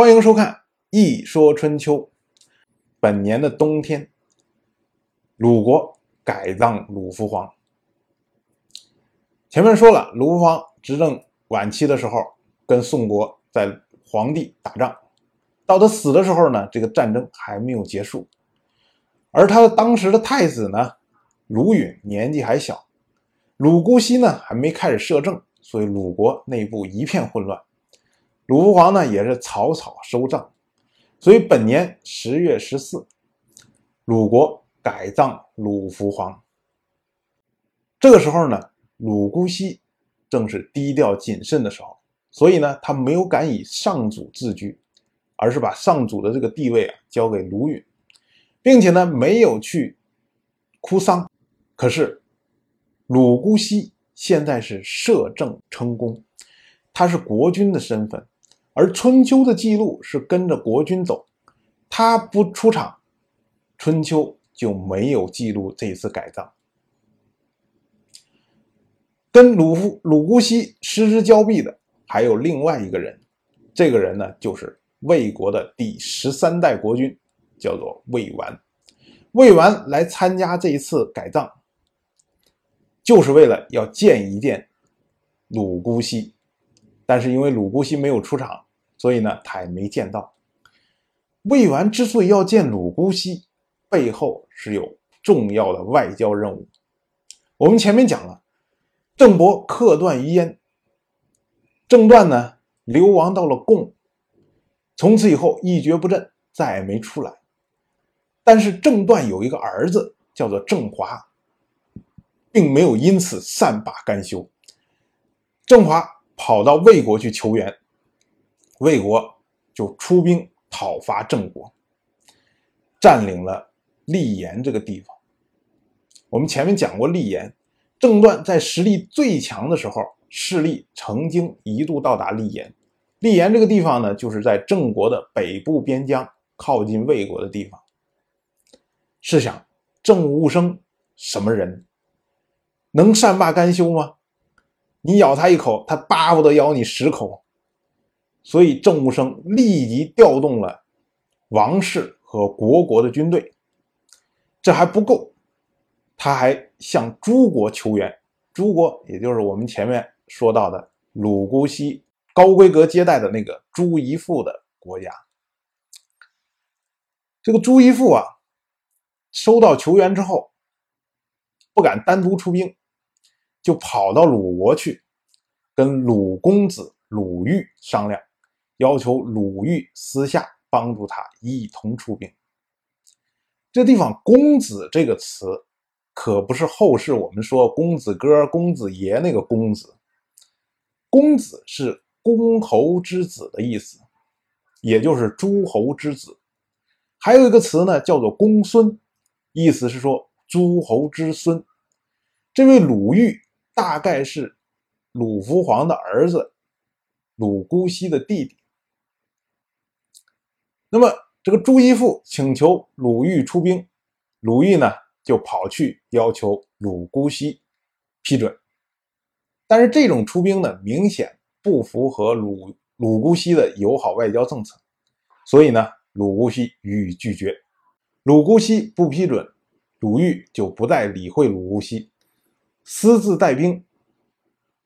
欢迎收看《一说春秋》。本年的冬天，鲁国改葬鲁福皇。前面说了，鲁福皇执政晚期的时候，跟宋国在黄地打仗，到他死的时候呢，这个战争还没有结束。而他的当时的太子呢，鲁允年纪还小，鲁姑息呢还没开始摄政，所以鲁国内部一片混乱。鲁福皇呢也是草草收帐，所以本年十月十四，鲁国改葬鲁福皇。这个时候呢，鲁姑息正是低调谨慎的时候，所以呢，他没有敢以上祖自居，而是把上祖的这个地位啊交给鲁允。并且呢，没有去哭丧。可是鲁姑息现在是摄政称公，他是国君的身份，而春秋的记录是跟着国君走，他不出场，春秋就没有记录这一次改葬。跟鲁夫鲁姑息失之交臂的还有另外一个人，这个人呢，就是魏国的第十三代国君。叫做魏完，魏完来参加这一次改葬，就是为了要见一见鲁姑息，但是因为鲁姑息没有出场，所以呢，他也没见到。魏完之所以要见鲁姑息，背后是有重要的外交任务。我们前面讲了，郑伯克段于鄢，郑段呢流亡到了贡，从此以后一蹶不振，再也没出来。但是郑段有一个儿子叫做郑华，并没有因此善罢甘休。郑华跑到魏国去求援，魏国就出兵讨伐郑国，占领了溧阳这个地方。我们前面讲过，溧阳郑段在实力最强的时候，势力曾经一度到达溧阳。溧阳这个地方呢，就是在郑国的北部边疆，靠近魏国的地方。试想，郑武生什么人？能善罢甘休吗？你咬他一口，他巴不得咬你十口。所以郑武生立即调动了王室和国国的军队。这还不够，他还向诸国求援。诸国，也就是我们前面说到的鲁姑息高规格接待的那个朱一父的国家。这个朱一父啊。收到求援之后，不敢单独出兵，就跑到鲁国去，跟鲁公子鲁豫商量，要求鲁豫私下帮助他一同出兵。这地方“公子”这个词，可不是后世我们说公子哥、公子爷那个公子，公子是公侯之子的意思，也就是诸侯之子。还有一个词呢，叫做公孙。意思是说，诸侯之孙，这位鲁豫大概是鲁福皇的儿子鲁姑息的弟弟。那么，这个朱一父请求鲁豫出兵，鲁豫呢就跑去要求鲁姑息批准。但是这种出兵呢，明显不符合鲁鲁姑息的友好外交政策，所以呢，鲁姑息予以拒绝。鲁姑息不批准，鲁豫就不再理会鲁姑息，私自带兵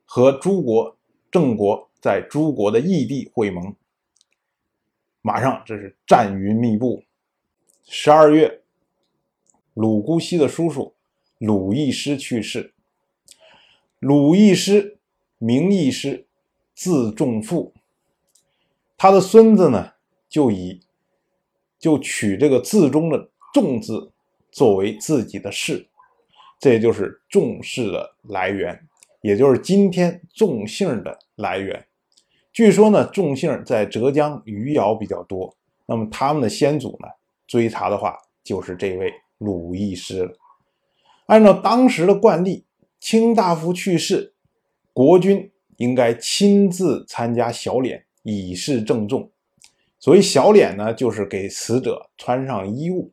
和诸国、郑国在诸国的异地会盟。马上这是战云密布。十二月，鲁姑息的叔叔鲁义师去世。鲁义师名义师，字仲父。他的孙子呢，就以。就取这个字中的“仲”字作为自己的氏，这就是重视的来源，也就是今天重姓的来源。据说呢，重姓在浙江余姚比较多。那么他们的先祖呢，追查的话，就是这位鲁义师了。按照当时的惯例，卿大夫去世，国君应该亲自参加小殓，以示郑重。所以小殓呢，就是给死者穿上衣物、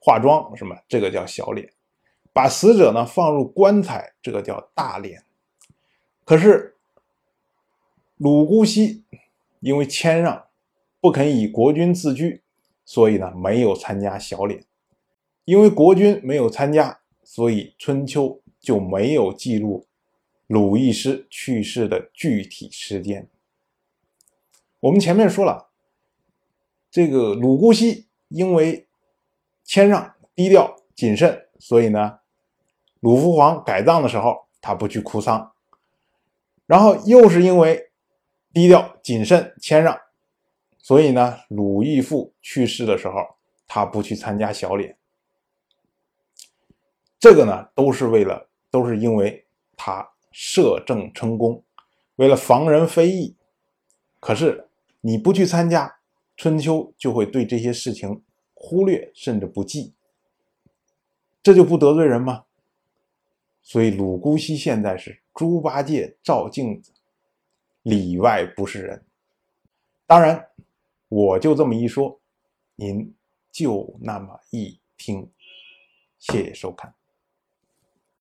化妆，什么这个叫小殓；把死者呢放入棺材，这个叫大殓。可是鲁姑息因为谦让，不肯以国君自居，所以呢没有参加小殓。因为国君没有参加，所以春秋就没有记录鲁义师去世的具体时间。我们前面说了，这个鲁姑息因为谦让、低调、谨慎，所以呢，鲁父皇改葬的时候他不去哭丧，然后又是因为低调、谨慎、谦让。所以呢，鲁义父去世的时候，他不去参加小殓。这个呢，都是为了，都是因为他摄政成功，为了防人非议。可是你不去参加，春秋就会对这些事情忽略甚至不记，这就不得罪人吗？所以鲁姑西现在是猪八戒照镜子，里外不是人。当然。我就这么一说，您就那么一听，谢谢收看。